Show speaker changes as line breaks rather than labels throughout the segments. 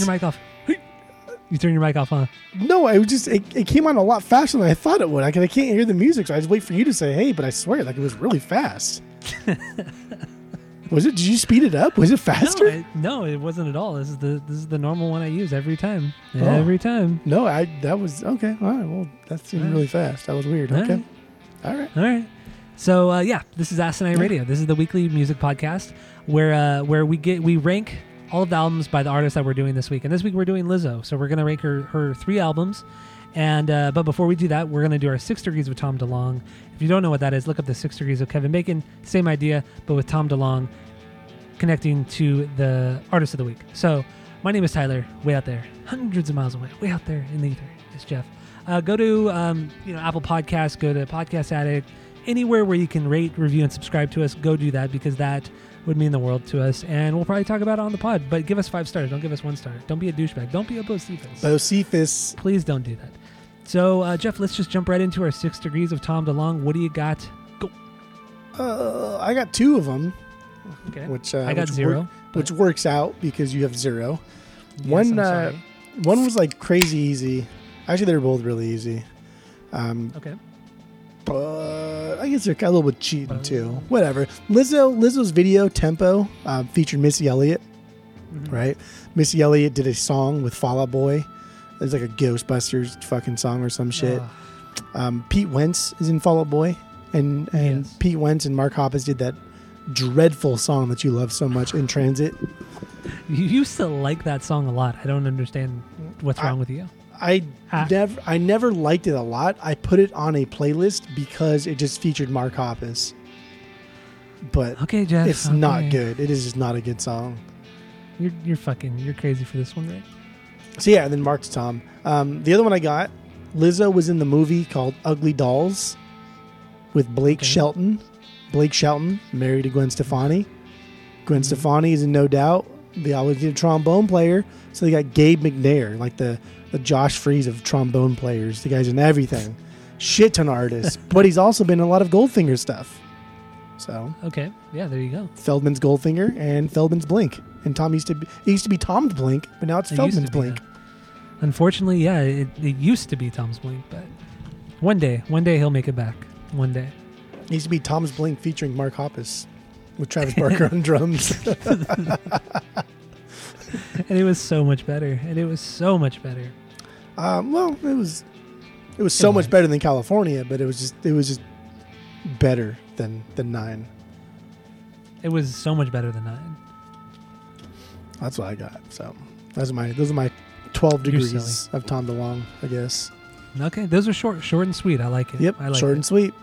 Turn your mic off. You turn your mic off, huh?
No, I was just it, it came on a lot faster than I thought it would. I, I can't hear the music, so I just wait for you to say hey. But I swear, like it was really fast. was it? Did you speed it up? Was it faster?
No, I- no, it wasn't at all. This is the this is the normal one I use every time.
Oh.
Every time.
No, I that was okay. All right, well, that seemed
right.
really fast. That was weird.
All
Okay,
right.
all right.
All right. So uh, yeah, this is Asinine
Yeah.
Radio. This is the weekly music podcast where uh, where we get we rank all of the albums by the artists that we're doing this week. And this week we're doing Lizzo. So we're gonna rank her her three albums. And uh, but before we do that, we're gonna do our six degrees with Tom DeLonge. If you don't know what that is, look up the six degrees of Kevin Bacon. Same idea, but with Tom DeLonge connecting to the artist of the week. So my name is Tyler, way out there, hundreds of miles away, way out there in the ether. It's Jeff. Uh, go to um, you know Apple Podcasts, go to Podcast Addict, anywhere where you can rate, review, and subscribe to us. Go do that because that would mean the world to us, and we'll probably talk about it on the pod. But give us five stars. Don't give us one star. Don't be a douchebag. Don't be a Bocephus.
Bocephus.
Please don't do that. So uh, Jeff, let's just jump right into our six degrees of Tom DeLonge. What do you got? Go.
Uh, I got two of them,
Okay.
which uh,
I got
which
zero.
work- which works out because you have zero.
Yes,
one uh, one was like crazy easy. Actually, they were both really easy. Um,
Okay.
But I guess they're kind of a little bit cheating too. Whatever. Lizzo Lizzo's video Tempo um, featured Missy Elliott.
Mhm.
right? Missy Elliott did a song with Fall Out Boy. It's like a Ghostbusters fucking song or some shit. Um, Pete Wentz is in Fall Out Boy, and and
Yes.
Pete Wentz and Mark Hoppus did that dreadful song that you love so much in Transit.
You used to like that song a lot. I don't understand what's
I-
wrong with you.
I
Ah.
never I never liked it a lot. I put it on a playlist because it just featured Mark Hoppus. But
Okay, Jeff.
it's not good. It is just not a good song.
You're you're fucking you're crazy for this one, right?
So yeah, and then Mark's Tom. Um, the other one I got, Lizzo was in the movie called Ugly Dolls with Blake
Okay.
Shelton. Blake Shelton married to Gwen Stefani. Gwen
Mhm.
Stefani is in No Doubt. They always need a trombone player, so they got Gabe McNair, like the the Josh Freese of trombone players. The guy's in everything. Shit ton of artists, but he's also been in a lot of Goldfinger stuff. So
Okay. Yeah, there you go.
Feldmann's Goldfinger and Feldmann's Blink. And Tom used to be, it used to be Tom's Blink, but now it's
It
Feldmann's
be,
Blink.
yeah. Unfortunately, yeah, it, it used to be Tom's Blink, but one day, one day he'll make it back. One day.
It used to be Tom's Blink featuring Mark Hoppus with Travis Barker on drums.
And it was so much better. And it was so much better.
um, well, it was it was so
It
much
was.
better than California, but it was just it was just better than than nine.
It was so much better than nine.
That's what I got. So those are my those are my twelve degrees of Tom DeLonge, I guess.
Okay, those are short, short and sweet. I like it.
Yep,
I like
short
it.
and sweet.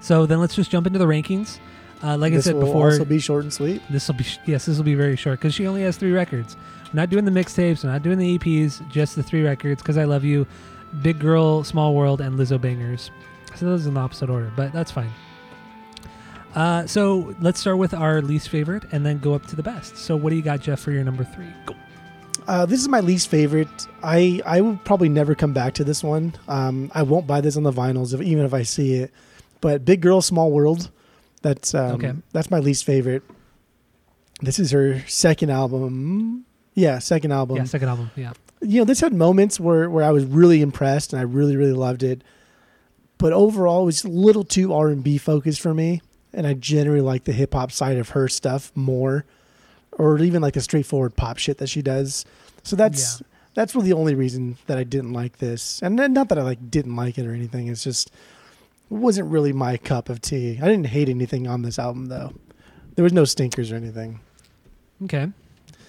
So then let's just jump into the rankings. Uh, like
this
I said before, this
will
before,
also be short and sweet.
This will be yes, this will be very short because she only has three records. We're not doing the mixtapes, we're not doing the EPs, just the three records. Because I love you, Big Girl, Small World, and Lizzo Bangers. So those in the opposite order, but that's fine. Uh, so let's start with our least favorite and then go up to the best. So what do you got, Jeff, for your number three? Go.
Uh, this is my least favorite. I I will probably never come back to this one. Um, I won't buy this on the vinyls, if, even if I see it. But Big Girl, Small World, that's um,
Okay.
that's my least favorite. This is her second album. Yeah, second album.
yeah, second album. Yeah.
You know, this had moments where where I was really impressed and I really really loved it. But overall, it was a little too R and B focused for me, and I generally like the hip hop side of her stuff more, or even like the straightforward pop shit that she does. So that's that's really the only reason that I didn't like this, and not that I like didn't like it or anything. It's just wasn't really my cup of tea. I didn't hate anything on this album though. There was no stinkers or anything.
Okay,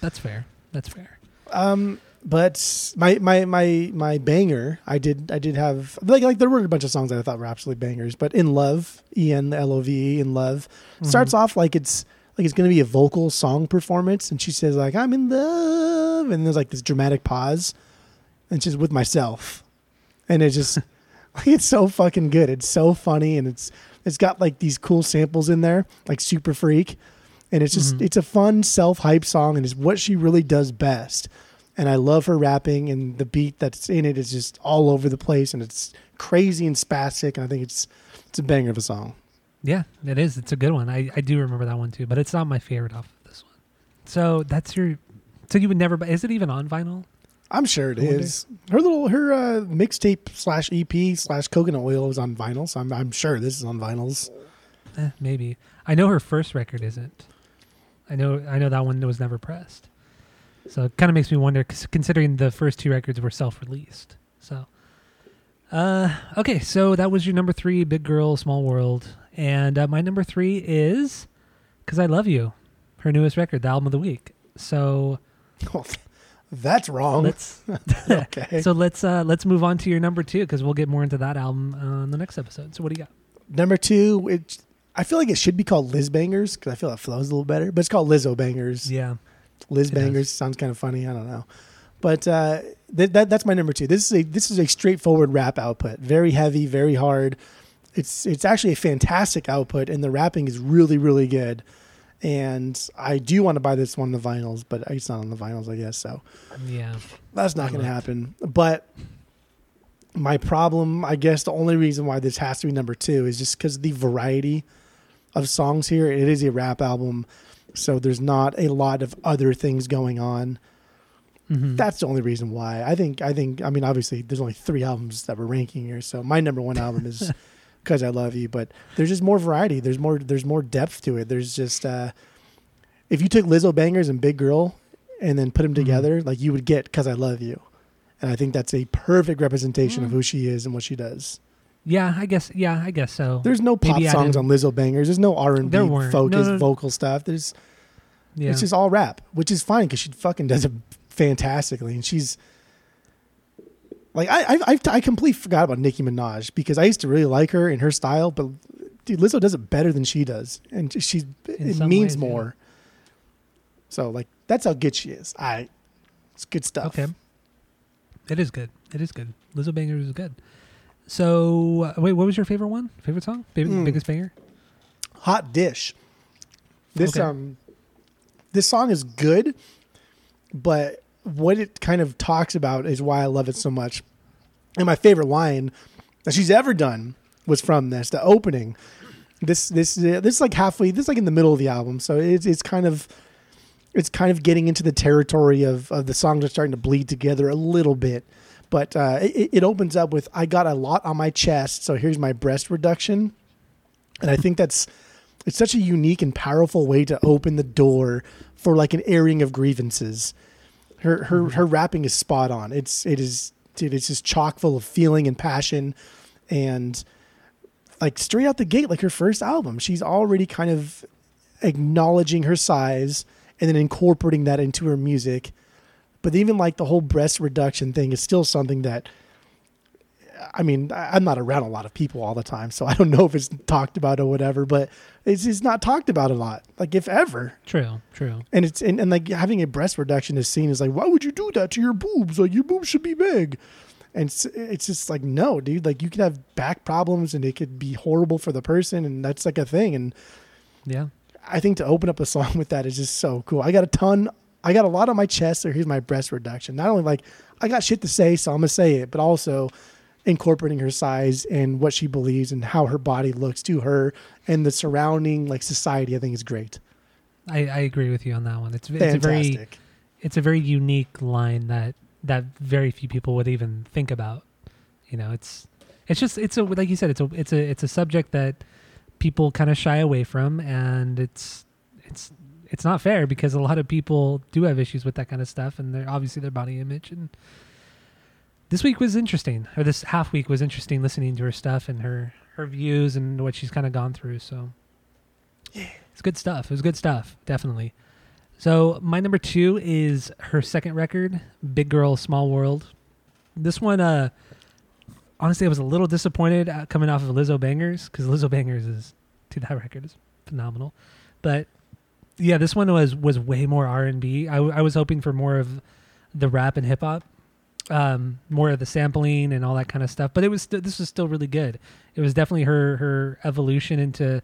that's fair. That's fair.
Um, but my my my my banger, I did I did have like like there were a bunch of songs that I thought were absolutely bangers. But in love, E N L O V E, in love, starts off like it's like it's going to be a vocal song performance, and she says like I'm in love, and there's like this dramatic pause, and she's with myself, and it just like it's so fucking good. It's so funny, and it's it's got like these cool samples in there, like Super Freak, and it's just
Mhm.
it's a fun self hype song, and it's what she really does best. And I love her rapping, and the beat that's in it is just all over the place, and it's crazy and spastic, and I think it's it's a banger of a song.
Yeah, it is. It's a good one. I, I do remember that one too, but it's not my favorite off of this one. So that's your. So you would never. buy Is it even on vinyl?
I'm sure it is. Her little her uh, mixtape slash EP slash coconut oil is on vinyl, so I'm I'm sure this is on vinyls.
Eh, maybe. I know her first record isn't. I know. I know that one was never pressed. So it kind of makes me wonder. considering the first two records were self-released. So, uh, okay. So that was your number three, Big Girl, Small World, and uh, my number three is "Cause I Love You," her newest record, the album of the week. So
That's wrong.
let's
okay.
so let's uh let's move on to your number two because we'll get more into that album uh, on the next episode. So what do you got?
Number two, which I feel like it should be called Liz Bangers because I feel it flows a little better, but it's called Lizzo Bangers.
Yeah.
Liz Bangers
does.
sounds kind of funny. I don't know, but uh, th- that that's my number two. This is a this is a straightforward rap output. Very heavy, very hard. It's it's actually a fantastic output, and the rapping is really really good. And I do want to buy this one on the vinyls, but it's not on the vinyls, I guess. So
Yeah.
that's not going to happen. But my problem, I guess, the only reason why this has to be number two is just because the variety of songs here. It is a rap album, so there's not a lot of other things going on.
Mhm.
That's the only reason why. I think. I think. I mean, obviously, there's only three albums that we're ranking here, so my number one album is "Cause I Love You." But there's just more variety. There's more. There's more depth to it. There's just. uh If you took Lizzo bangers and Big Girl, and then put them
Mhm.
together, like you would get "Cause I Love You," and I think that's a perfect representation of
Mm.
who she is and what she does.
Yeah, I guess. Yeah, I guess so.
There's no pop
Maybe
songs on Lizzo bangers. There's no R and B focused
No, no.
vocal stuff. There's
yeah.
it's just all rap, which is fine because she fucking does it fantastically, and she's like I I I, I completely forgot about Nicki Minaj because I used to really like her and her style, but dude, Lizzo does it better than she does, and she's
In
it means
ways, yeah.
more. So like that's how good she is. I it's good stuff.
Okay. It is good. It is good. Lizzo Bangers is good. So uh, wait, what was your favorite one? Favorite song? Favorite,
Mm.
Biggest banger?
Hot dish. This
Okay.
um this song is good, but what it kind of talks about is why I love it so much. And my favorite line that she's ever done was from this, the opening. This this uh, this is like halfway. This is like in the middle of the album, so it's it's kind of it's kind of getting into the territory of of the songs are starting to bleed together a little bit. But uh, it, it opens up with "I got a lot on my chest, so here's my breast reduction," and I think that's it's such a unique and powerful way to open the door for like an airing of grievances. Her her her rapping is spot on. It's it is dude, it's just chock full of feeling and passion and like straight out the gate like her first album. She's already kind of acknowledging her size and then incorporating that into her music. But even like the whole breast reduction thing is still something that I mean, I'm not around a lot of people all the time, so I don't know if it's talked about or whatever, but it's, it's not talked about a lot, like if ever.
True. True.
And it's and, and like having a breast reduction is seen as like, why would you do that to your boobs? Like your boobs should be big. And it's, it's just like, no, dude, like you could have back problems and it could be horrible for the person. And that's like a thing. And
Yeah.
I think to open up a song with that is just so cool. I got a ton, I got a lot on my chest. So here's my breast reduction. Not only like I got shit to say, so I'm to say it, but also incorporating her size and what she believes and how her body looks to her and the surrounding like society, I think is great.
I, I agree with you on that one. It's it's a very
Fantastic.
it's a very unique line that that very few people would even think about. You know, it's it's just it's a like you said, it's a it's a it's a subject that people kind of shy away from, and it's it's it's not fair because a lot of people do have issues with that kind of stuff, and they're obviously their body image. And this week was interesting, or this half week was interesting, listening to her stuff and her her views and what she's kind of gone through. So yeah, it's good stuff. It was good stuff, definitely. So my number two is her second record, Big Girl Small World. This one, uh, honestly, I was a little disappointed coming off of Lizzo Bangers because Lizzo Bangers is, dude, that record is phenomenal. But yeah, this one was was way more R and B. I, w- I was hoping for more of the rap and hip hop, um, more of the sampling and all that kind of stuff. But it was st- this was still really good. It was definitely her her evolution into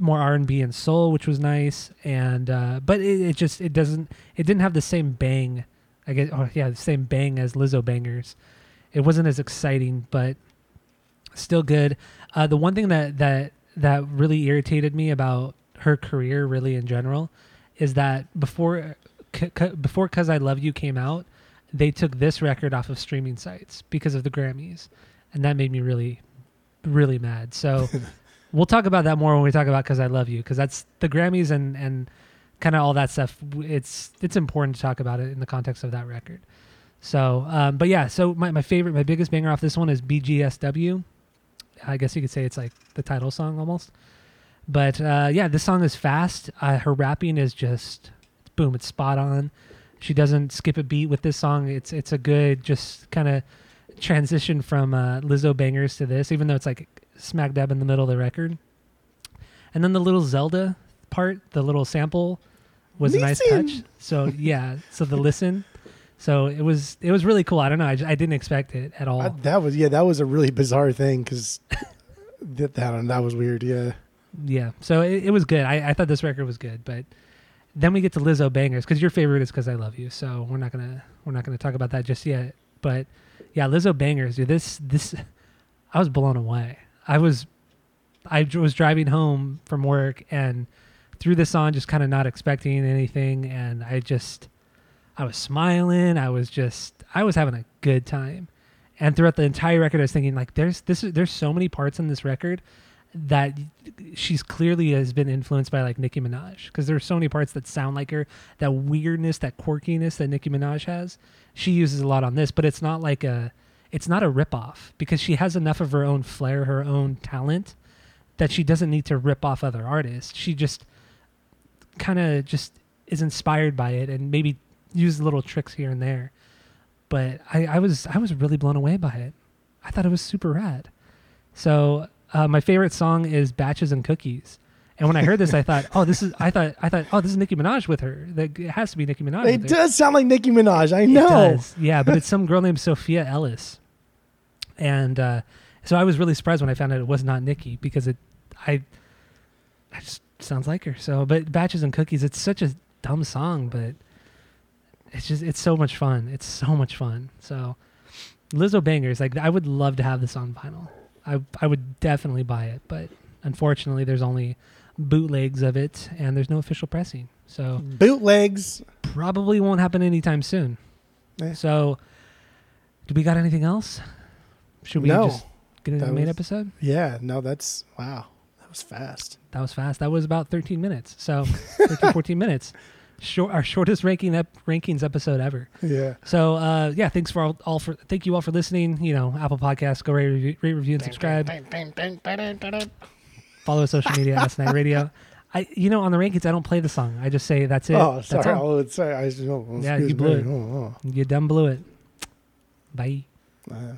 more R and B and soul, which was nice. And uh, but it, it just it doesn't it didn't have the same bang. I guess oh yeah, the same bang as Lizzo bangers. It wasn't as exciting, but still good. Uh, the one thing that that that really irritated me about her career, really in general, is that before c- c- before "Cause I Love You" came out, they took this record off of streaming sites because of the Grammys, and that made me really, really mad. So we'll talk about that more when we talk about "Cause I Love You" because that's the Grammys and and kind of all that stuff. It's it's important to talk about it in the context of that record. So, um, but yeah, so my, my favorite, my biggest banger off this one is BGSW. I guess you could say it's like the title song almost. But uh, yeah, this song is fast. Uh, her rapping is just boom, it's spot on. She doesn't skip a beat with this song. It's it's a good just kind of transition from uh, Lizzo bangers to this, even though it's like smack dab in the middle of the record. And then the little Zelda part, the little sample, was a nice touch. So yeah, so the listen. So it was it was really cool. I don't know. I, just, I didn't expect it at all.
I- that was yeah, that was a really bizarre thing because that, that that was weird. Yeah,
Yeah, so it, it was good. I, I thought this record was good, but then we get to Lizzo bangers because your favorite is "Cause I Love You." So we're not gonna we're not gonna talk about that just yet. But yeah, Lizzo bangers, dude. This this I was blown away. I was I was driving home from work and threw this on, just kind of not expecting anything, and I just I was smiling. I was just I was having a good time. And throughout the entire record, I was thinking like, there's this there's so many parts in this record that she's clearly has been influenced by like Nicki Minaj because there's so many parts that sound like her. That weirdness, that quirkiness that Nicki Minaj has, she uses a lot on this, but it's not like a it's not a ripoff because she has enough of her own flair, her own talent that she doesn't need to rip off other artists. She just kind of just is inspired by it and maybe uses little tricks here and there. But I, I was I was really blown away by it. I thought it was super rad. So uh, my favorite song is "Batches and Cookies." And when I heard this, I thought, "Oh, this is." I thought, I thought, "Oh, this is Nicki Minaj with her. That it has to be Nicki Minaj."
it does sound like Nicki Minaj. I
It
know.
does. Yeah, but it's some girl named Sophia Eris, and uh, so I was really surprised when I found out it was not Nicki because it, I, I just sounds like her. So, but batches and cookies, it's such a dumb song, but it's just it's so much fun. It's so much fun. So, Lizzo bangers, like I would love to have this on vinyl. I I would definitely buy it, but unfortunately, there's only bootlegs of it, and there's no official pressing. So
Bootlegs.
probably won't happen anytime soon.
Eh.
So, do we got anything else? Should we
No.
just get into
That
the main
was-
episode?
Yeah, no, that's wow. That was fast.
That was fast. That was about 13 minutes. So, 13, 14 minutes. Short, our shortest ranking ep- rankings episode ever.
Yeah.
So, uh, yeah, thanks for all, all for thank you all for listening. You know, Apple Podcasts, go rate, review, rate, review, and subscribe. Follow us social media at Night Radio. I, you know, on the rankings, I don't play the song. I just say that's it.
Oh,
That's
sorry.
all.
Oh, it's, sorry. I, oh,
Yeah,
excuse
you blew
me.
it.
Oh, oh.
You done blew it. Bye.
Uh,